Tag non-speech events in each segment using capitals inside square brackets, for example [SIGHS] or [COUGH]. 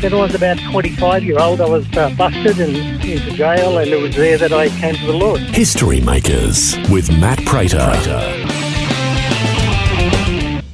When I was about 25 year old, I was uh, busted and into jail, and it was there that I came to the Lord. History Makers with Matt Prater.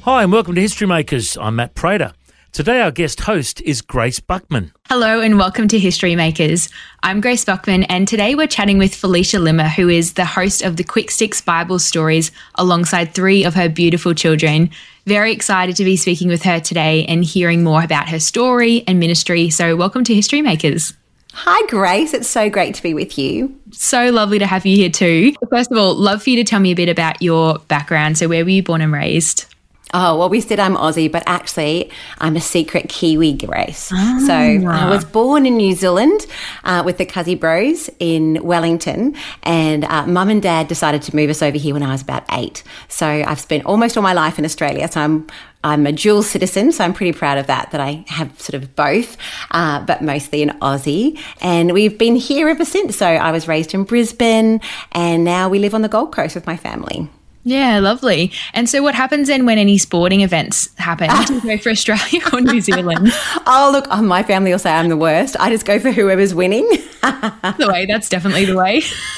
Hi, and welcome to History Makers. I'm Matt Prater. Today, our guest host is Grace Buckman. Hello, and welcome to History Makers. I'm Grace Buckman, and today we're chatting with Felicia Limmer, who is the host of the Quick Sticks Bible Stories alongside three of her beautiful children. Very excited to be speaking with her today and hearing more about her story and ministry. So, welcome to History Makers. Hi, Grace. It's so great to be with you. So lovely to have you here too. First of all, love for you to tell me a bit about your background. So, where were you born and raised? Oh, well, we said I'm Aussie, but actually, I'm a secret Kiwi, Grace. Oh, so I was born in New Zealand uh, with the Cuzzy Bros in Wellington, and uh, mum and dad decided to move us over here when I was about eight. So I've spent almost all my life in Australia. So I'm I'm a dual citizen, so I'm pretty proud of that, that I have sort of both, uh, but mostly an Aussie. And we've been here ever since. So I was raised in Brisbane, and now we live on the Gold Coast with my family. Yeah, lovely. And so, what happens then when any sporting events happen? [LAUGHS] Do you go for Australia or New Zealand? [LAUGHS] oh, look, oh, my family will say I'm the worst. I just go for whoever's winning. the way, that's definitely the way. [LAUGHS]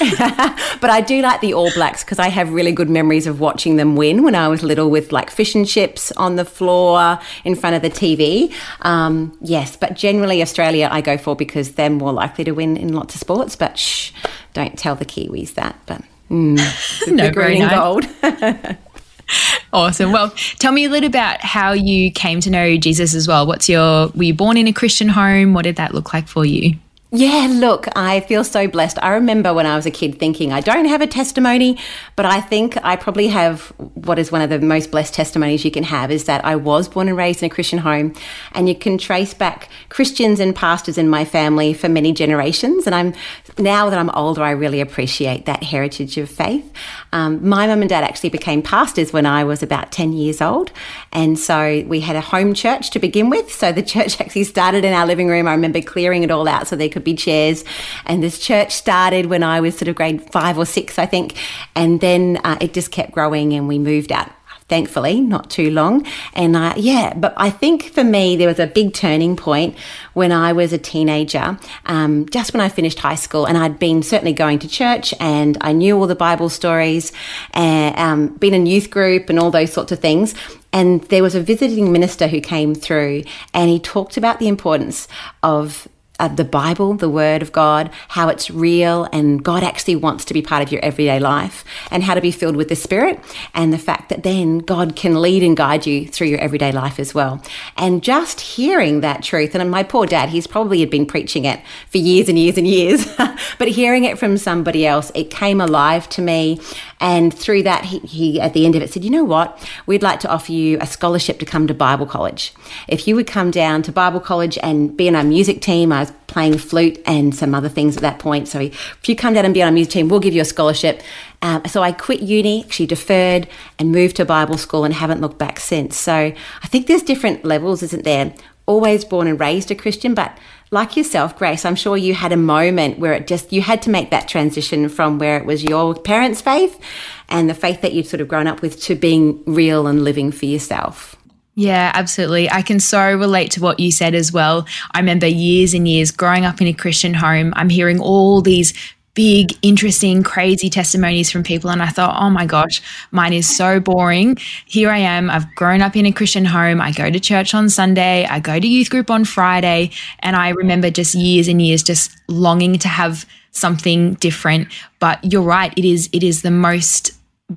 but I do like the All Blacks because I have really good memories of watching them win when I was little with like fish and chips on the floor in front of the TV. Um, yes, but generally, Australia I go for because they're more likely to win in lots of sports. But shh, don't tell the Kiwis that. But Mm, [LAUGHS] no, green and gold. [LAUGHS] awesome. Well, tell me a little about how you came to know Jesus as well. What's your were you born in a Christian home? What did that look like for you? Yeah, look, I feel so blessed. I remember when I was a kid thinking, I don't have a testimony, but I think I probably have what is one of the most blessed testimonies you can have is that I was born and raised in a Christian home. And you can trace back Christians and pastors in my family for many generations. And I'm now that I'm older, I really appreciate that heritage of faith. Um, my mum and dad actually became pastors when I was about 10 years old. And so we had a home church to begin with. So the [LAUGHS] church actually started in our living room. I remember clearing it all out so there could be chairs. And this church started when I was sort of grade five or six, I think. And then uh, it just kept growing and we moved out thankfully, not too long. And uh, yeah, but I think for me, there was a big turning point when I was a teenager, um, just when I finished high school. And I'd been certainly going to church and I knew all the Bible stories and um, been in youth group and all those sorts of things. And there was a visiting minister who came through and he talked about the importance of uh, the Bible, the Word of God, how it's real and God actually wants to be part of your everyday life, and how to be filled with the Spirit, and the fact that then God can lead and guide you through your everyday life as well. And just hearing that truth, and my poor dad, he's probably had been preaching it for years and years and years, [LAUGHS] but hearing it from somebody else, it came alive to me. And through that, he, he, at the end of it said, You know what? We'd like to offer you a scholarship to come to Bible college. If you would come down to Bible college and be in our music team, I was playing flute and some other things at that point. So if you come down and be on our music team, we'll give you a scholarship. Um, so I quit uni, actually deferred, and moved to Bible school and haven't looked back since. So I think there's different levels, isn't there? Always born and raised a Christian, but like yourself, Grace, I'm sure you had a moment where it just, you had to make that transition from where it was your parents' faith and the faith that you'd sort of grown up with to being real and living for yourself. Yeah, absolutely. I can so relate to what you said as well. I remember years and years growing up in a Christian home, I'm hearing all these big, interesting, crazy testimonies from people. And I thought, oh my gosh, mine is so boring. Here I am. I've grown up in a Christian home. I go to church on Sunday. I go to youth group on Friday. And I remember just years and years just longing to have something different. But you're right, it is it is the most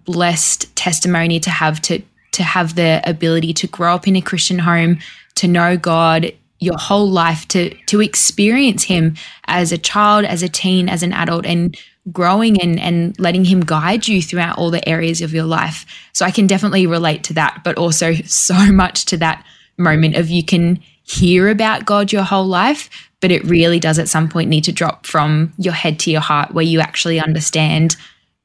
blessed testimony to have to to have the ability to grow up in a Christian home, to know God your whole life, to to experience him as a child, as a teen, as an adult and growing and, and letting him guide you throughout all the areas of your life. So I can definitely relate to that, but also [LAUGHS] so much to that moment of you can hear about God your whole life, but it really does at some point need to drop from your head to your heart where you actually understand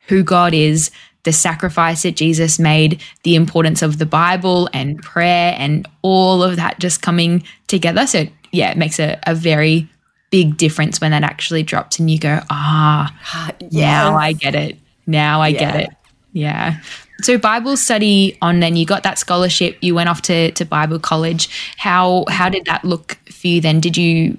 who God is, the sacrifice that Jesus made, the importance of the Bible and prayer and all of that just coming together. So, yeah, it makes a, a very big difference when that actually drops and you go, ah, [SIGHS] yes. now I get it. Now I yeah. get it. Yeah. So Bible study on then you got that scholarship, you went off to, to Bible college. How how did that look for you then? Did you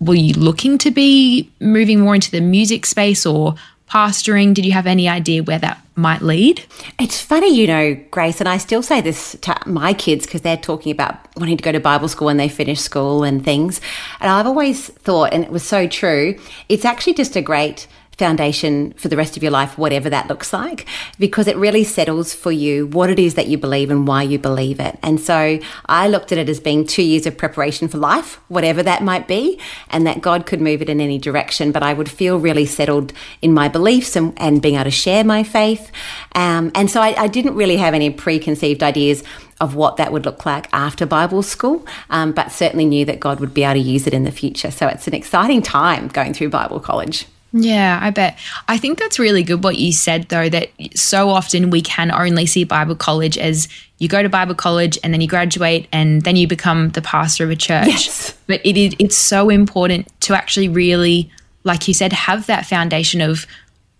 were you looking to be moving more into the music space or pastoring? Did you have any idea where that might lead? It's funny, you know, Grace, and I still say this to my kids because they're talking about wanting to go to Bible school when they finish school and things. And I've always thought, and it was so true, it's actually just a great foundation for the rest of your life, whatever that looks like, because it really settles for you what it is that you believe and why you believe it. And so I looked at it as being two years of preparation for life, whatever that might be, and that God could move it in any direction. But I would feel really settled in my beliefs and, and being able to share my faith. Um, and so I, I didn't really have any preconceived ideas of what that would look like after Bible school, um, but certainly knew that God would be able to use it in the future. So it's an exciting time going through Bible college. Yeah, I bet. I think that's really good what you said, though, that so often we can only see Bible college as you go to Bible college and then you graduate and then you become the pastor of a church. Yes. But it is, it's so important to actually really, like you said, have that foundation of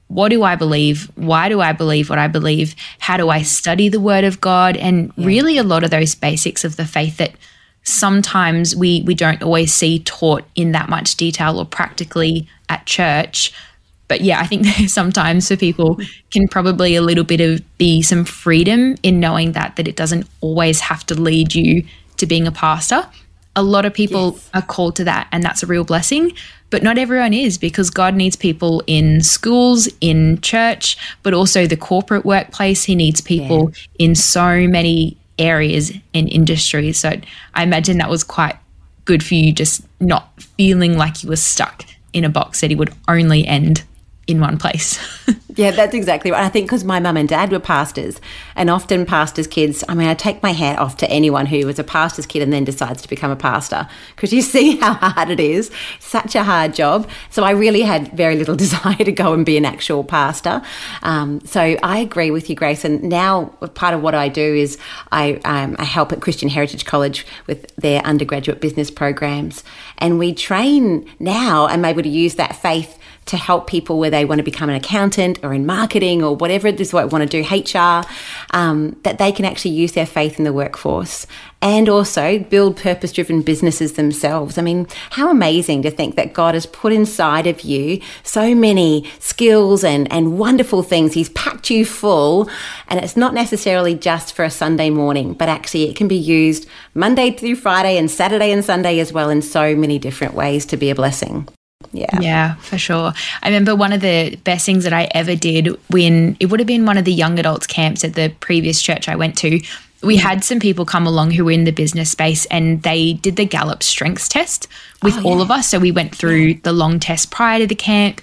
what do I believe? Why do I believe what I believe? How do I study the Word of God? And yeah. really, a lot of those basics of the faith that sometimes we we don't always see taught in that much detail or practically at church but yeah i think [LAUGHS] sometimes for people can probably a little bit of be some freedom in knowing that that it doesn't always have to lead you to being a pastor a lot of people yes. are called to that and that's a real blessing but not everyone is because god needs people in schools in church but also the corporate workplace he needs people yeah. in so many areas and industries. So I imagine that was quite good for you, just not feeling like you were stuck in a box that he would only end in one place. [LAUGHS] yeah, that's exactly right. I think because my mum and dad were pastors, and often pastors' kids, I mean, I take my hat off to anyone who was a pastor's kid and then decides to become a pastor because you [LAUGHS] see how hard it is. Such a hard job. So I really had very little [LAUGHS] desire to go and be an actual pastor. Um, so I agree with you, Grace. And now part of what I do is I, um, I help at Christian Heritage College with their undergraduate business programs. And we train now, I'm able to use that faith to help people where they want to become an accountant or in marketing or whatever it is what want to do, HR, um, that they can actually use their faith in the workforce and also build purpose driven businesses themselves. I mean, how amazing to think that God has put inside of you so many skills and, and wonderful things. He's packed you full, and it's not necessarily just for a Sunday morning, but actually it can be used Monday through Friday and Saturday and Sunday as well in so many different ways to be a blessing. Yeah. Yeah, for sure. I remember one of the best things that I ever did when it would have been one of the young adults camps at the previous church I went to. We had some people come along who were in the business space and they did the Gallup strengths test with oh, all of us. So we went through yeah. the long test prior to the camp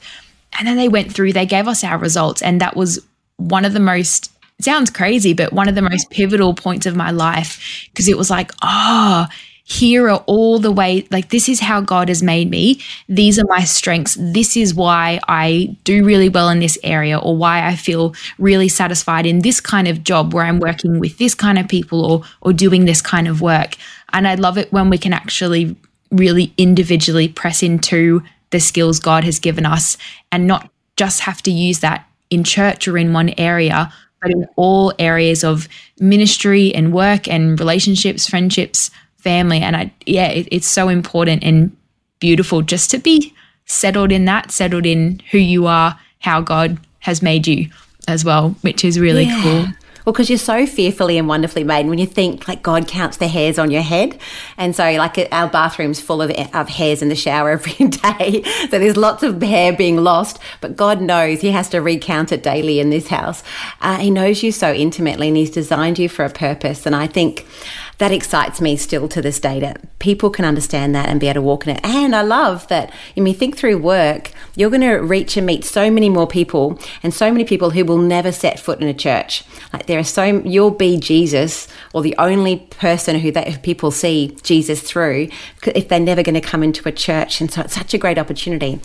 and then they went through, they gave us our results. And that was one of the most sounds crazy, but one of the most pivotal points of my life because it was like, oh, here are all the way like this is how God has made me. These are my strengths. This is why I do really well in this area or why I feel really satisfied in this kind of job where I'm working with this kind of people or or doing this kind of work. And I love it when we can actually really individually press into the skills God has given us and not just have to use that in church or in one area, but in all areas of ministry and work and relationships, friendships, family. And I, yeah, it, it's so important and beautiful just to be settled in that, settled in who you are, how God has made you as well, which is really yeah. cool. Well, because you're so fearfully and wonderfully made. And when you think like God counts the hairs on your head, and so like our bathroom's full of, of hairs in the shower [LAUGHS] every day, so there's lots of hair being lost. But God knows He has to recount it daily in this house. Uh, he knows you so intimately, and He's designed you for a purpose. And I think that excites me still to this day that people can understand that and be able to walk in it. And I love that when you think through work, you're going to reach and meet so many more people and so many people who will never set foot in a church. Like there are so, you'll be Jesus or the only person who that people see Jesus through if they're never going to come into a church. And so it's such a great opportunity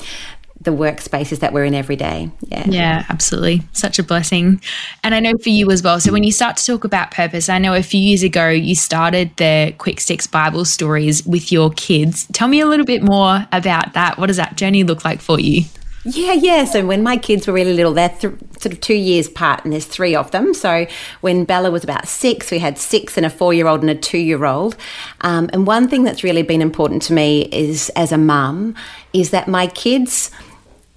the workspaces that we're in every day. Yeah. Yeah, absolutely. Such a blessing. And I know for you as well. So when you start to talk about purpose, I know a few years ago you started the Quick Sticks Bible stories with your kids. Tell me a little bit more about that. What does that journey look like for you? Yeah, yeah. So when my kids were really little, they're th- sort of two years apart, and there's three of them. So when Bella was about six, we had six and a four year old and a two year old. Um, and one thing that's really been important to me is, as a mum, is that my kids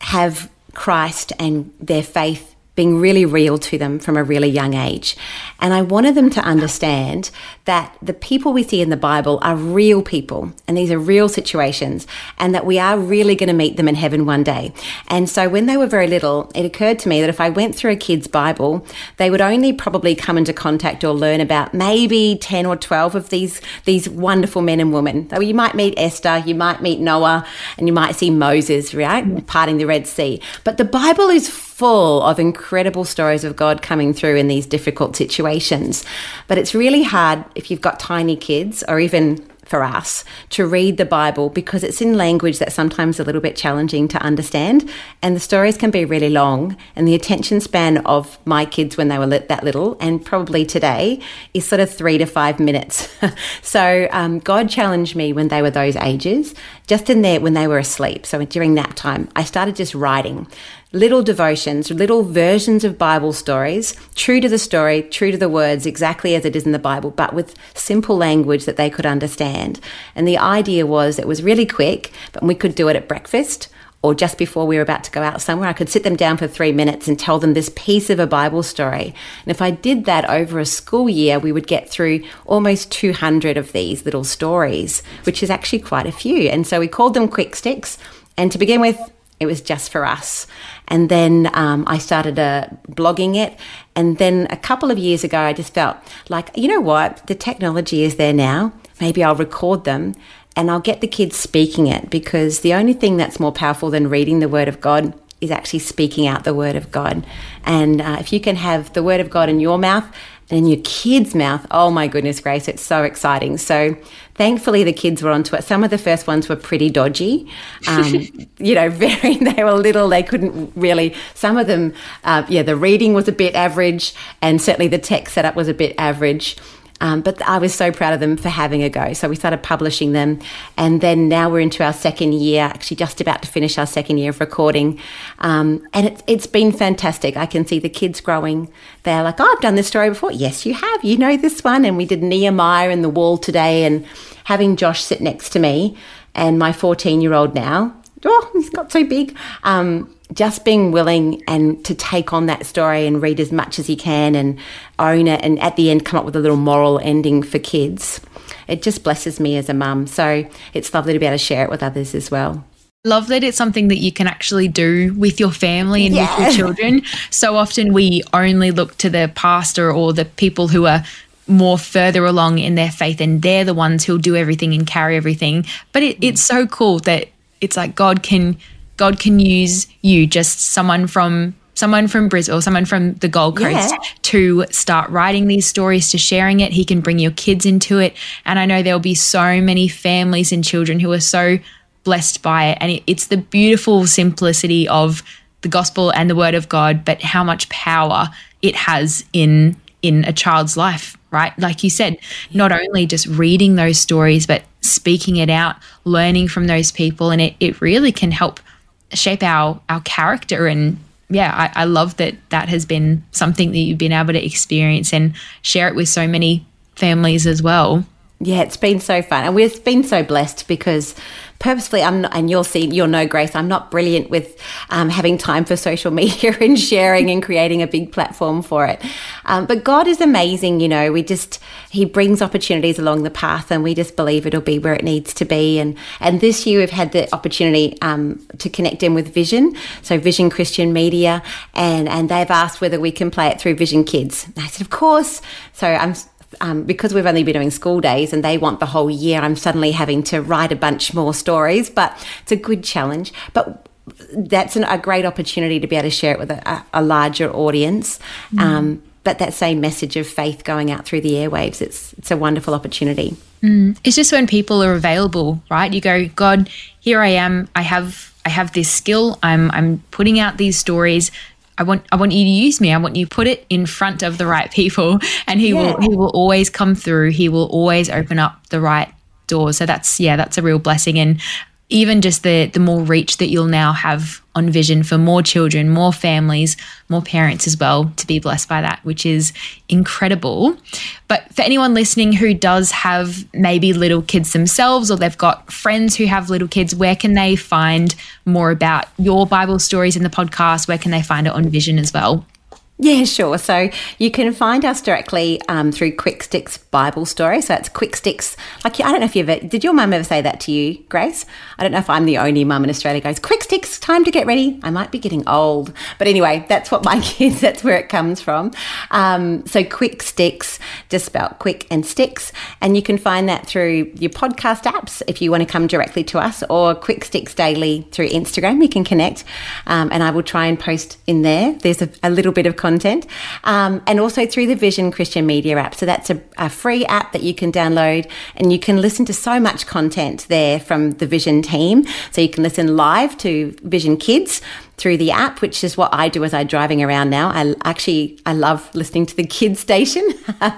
have Christ and their faith being really real to them from a really young age. And I wanted them to understand that the people we see in the Bible are real people and these are real situations and that we are really going to meet them in heaven one day. And so when they were very little, it occurred to me that if I went through a kid's Bible, they would only probably come into contact or learn about maybe 10 or 12 of these, these wonderful men and women. So you might meet Esther, you might meet Noah, and you might see Moses, right? Parting the Red Sea. But the Bible is full of incredible stories of God coming through in these difficult situations. But it's really hard if you've got tiny kids or even for us to read the Bible because it's in language that's sometimes a little bit challenging to understand. And the stories can be really long. And the attention span of my kids when they were that little, and probably today, is sort of three to five minutes. [LAUGHS] so um, God challenged me when they were those ages, just in there when they were asleep. So during nap time, I started just writing little devotions, little versions of Bible stories, true to the story, true to the words, exactly as it is in the Bible, but with simple language that they could understand. And the idea was it was really quick, but we could do it at breakfast or just before we were about to go out somewhere, I could sit them down for three minutes and tell them this piece of a Bible story. And if I did that over a school year, we would get through almost 200 of these little stories, which is actually quite a few. And so we called them quick sticks. And to begin with, it was just for us. And then um, I started uh, blogging it. And then a couple of years ago, I just felt like, you know what? The technology is there now. Maybe I'll record them and I'll get the kids speaking it because the only thing that's more powerful than reading the Word of God is actually speaking out the Word of God. And uh, if you can have the Word of God in your mouth and in your kids' mouth, oh my goodness grace, it's so exciting. So thankfully the kids were onto it. Some of the first ones were pretty dodgy. Um, [LAUGHS] you know, [LAUGHS] very, they were little, they couldn't really, some of them, uh, yeah, the reading was a bit average and certainly the tech setup was a bit average. Um, but I was so proud of them for having a go. So we started publishing them. And then now we're into our second year, actually just about to finish our second year of recording. Um, and it, it's been fantastic. I can see the kids growing. They're like, oh, I've done this story before. Yes, you have. You know this one. And we did Nehemiah and the wall today. And having Josh sit next to me and my 14 year old now, oh, he's got so big. Um, just being willing and to take on that story and read as much as you can and own it and at the end come up with a little moral ending for kids. It just blesses me as a mum. So it's lovely to be able to share it with others as well. Love that it's something that you can actually do with your family and yeah. with your [LAUGHS] children. So often we only look to the pastor or the people who are more further along in their faith and they're the ones who'll do everything and carry everything. But it, it's so cool that it's like God can God can use you, just someone from someone from Brisbane or someone from the Gold Coast yeah. to start writing these stories, to sharing it. He can bring your kids into it. And I know there'll be so many families and children who are so blessed by it. And it, it's the beautiful simplicity of the gospel and the word of God, but how much power it has in in a child's life, right? Like you said, not only just reading those stories, but speaking it out, learning from those people. And it, it really can help shape our our character. And yeah I, I love that that has been something that you've been able to experience and share it with so many families as well. Yeah it's been so fun. And we've been so blessed because purposefully, I'm not, and you'll see, you'll know, Grace, I'm not brilliant with um, having time for social [LAUGHS] media and sharing and creating a big platform for it. Um, but God is amazing, you know. We just He brings opportunities along the path, and we just believe it'll be where it needs to be. And and this year we've had the opportunity um, to connect in with Vision, so Vision Christian Media, and and they've asked whether we can play it through Vision Kids. And I said, of course. So I'm um, because we've only been doing school days and they want the whole year, I'm suddenly having to write a bunch more stories, but it's a good challenge. But that's an, a great opportunity to be able to share it with a, a larger audience. Mm. Um, but that same message of faith going out through the airwaves, it's it's a wonderful opportunity. Mm. It's just when people are available, right? You go, God, here I am. I have I have this skill. I'm I'm putting out these stories. I want I want you to use me. I want you to put it in front of the right people [LAUGHS] and he yeah. will he will always come through. He will always open up the right doors. So that's yeah, that's a real blessing and even just the the more reach that you'll now have on vision for more children, more families, more parents as well to be blessed by that, which is incredible. But for anyone listening who does have maybe little kids themselves or they've got friends who have little kids, where can they find more about your Bible stories in the podcast? Where can they find it on Vision as well? Yeah, sure. So you can find us directly um, through Quick Sticks Bible Story. So it's Quick Sticks. Like I don't know if you ever did your mum ever say that to you, Grace? I don't know if I'm the only mum in Australia goes Quick Sticks. Time to get ready. I might be getting old, but anyway, that's what my [LAUGHS] kids. That's where it comes from. Um, so Quick Sticks, just spelled quick and sticks, and you can find that through your podcast apps if you want to come directly to us, or Quick Sticks Daily through Instagram. You can connect, um, and I will try and post in there. There's a, a little bit of content content, um, and also through the Vision Christian Media app. So that's a, a, free app that you can download, and you can listen to so much content there from the Vision team. So you can listen live to Vision Kids through the app, which is what I do as I'm driving around now. I actually I love listening to the kids station,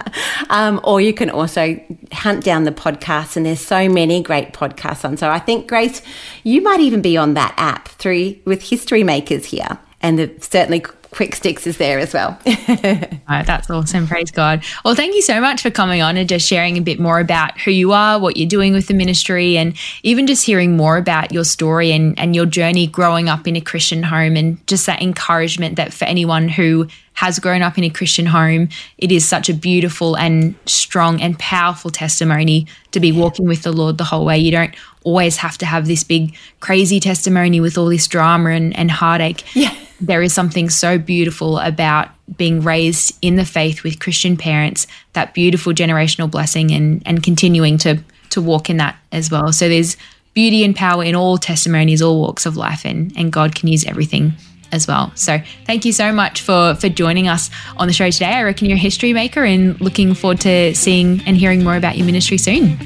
[LAUGHS] um, or you can also hunt down the podcasts, and there's so many great podcasts on. So I think Grace, you might even be on that app through with History Makers here, and the, certainly Quick Sticks is there as well. [LAUGHS] right, that's awesome. Praise God. Well, thank you so much for coming on and just sharing a bit more about who you are, what you're doing with the ministry, and even just hearing more about your story and, and your journey growing up in a Christian home and just that encouragement that for anyone who has grown up in a Christian home, it is such a beautiful and strong and powerful testimony to be walking with the Lord the whole way. You don't always have to have this big, crazy testimony with all this drama and, and heartache. Yeah there is something so beautiful about being raised in the faith with Christian parents, that beautiful generational blessing and and continuing to to walk in that as well. So there's beauty and power in all testimonies, all walks of life, and and God can use everything as well. So thank you so much for for joining us on the show today. I reckon you're a history maker and looking forward to seeing and hearing more about your ministry soon.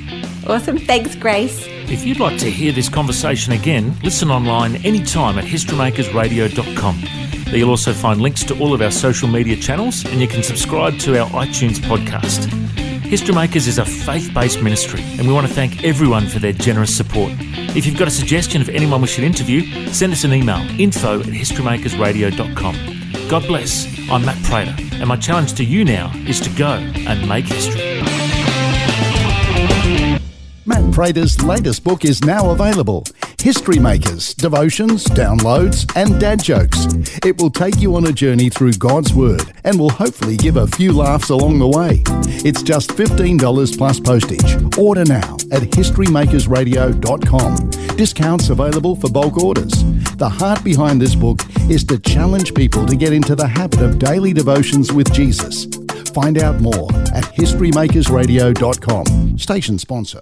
Awesome. Thanks, Grace. If you'd like to hear this conversation again, listen online anytime at historymakersradio.com. There you'll also find links to all of our social media channels and you can subscribe to our iTunes podcast. History Makers is a faith based ministry and we want to thank everyone for their generous support. If you've got a suggestion of anyone we should interview, send us an email info at historymakersradio.com. God bless. I'm Matt Prater and my challenge to you now is to go and make history. Matt Prater's latest book is now available History Makers, Devotions, Downloads, and Dad Jokes. It will take you on a journey through God's Word and will hopefully give a few laughs along the way. It's just $15 plus postage. Order now at historymakersradio.com. Discounts available for bulk orders. The heart behind this book is to challenge people to get into the habit of daily devotions with Jesus. Find out more at historymakersradio.com. Station sponsor.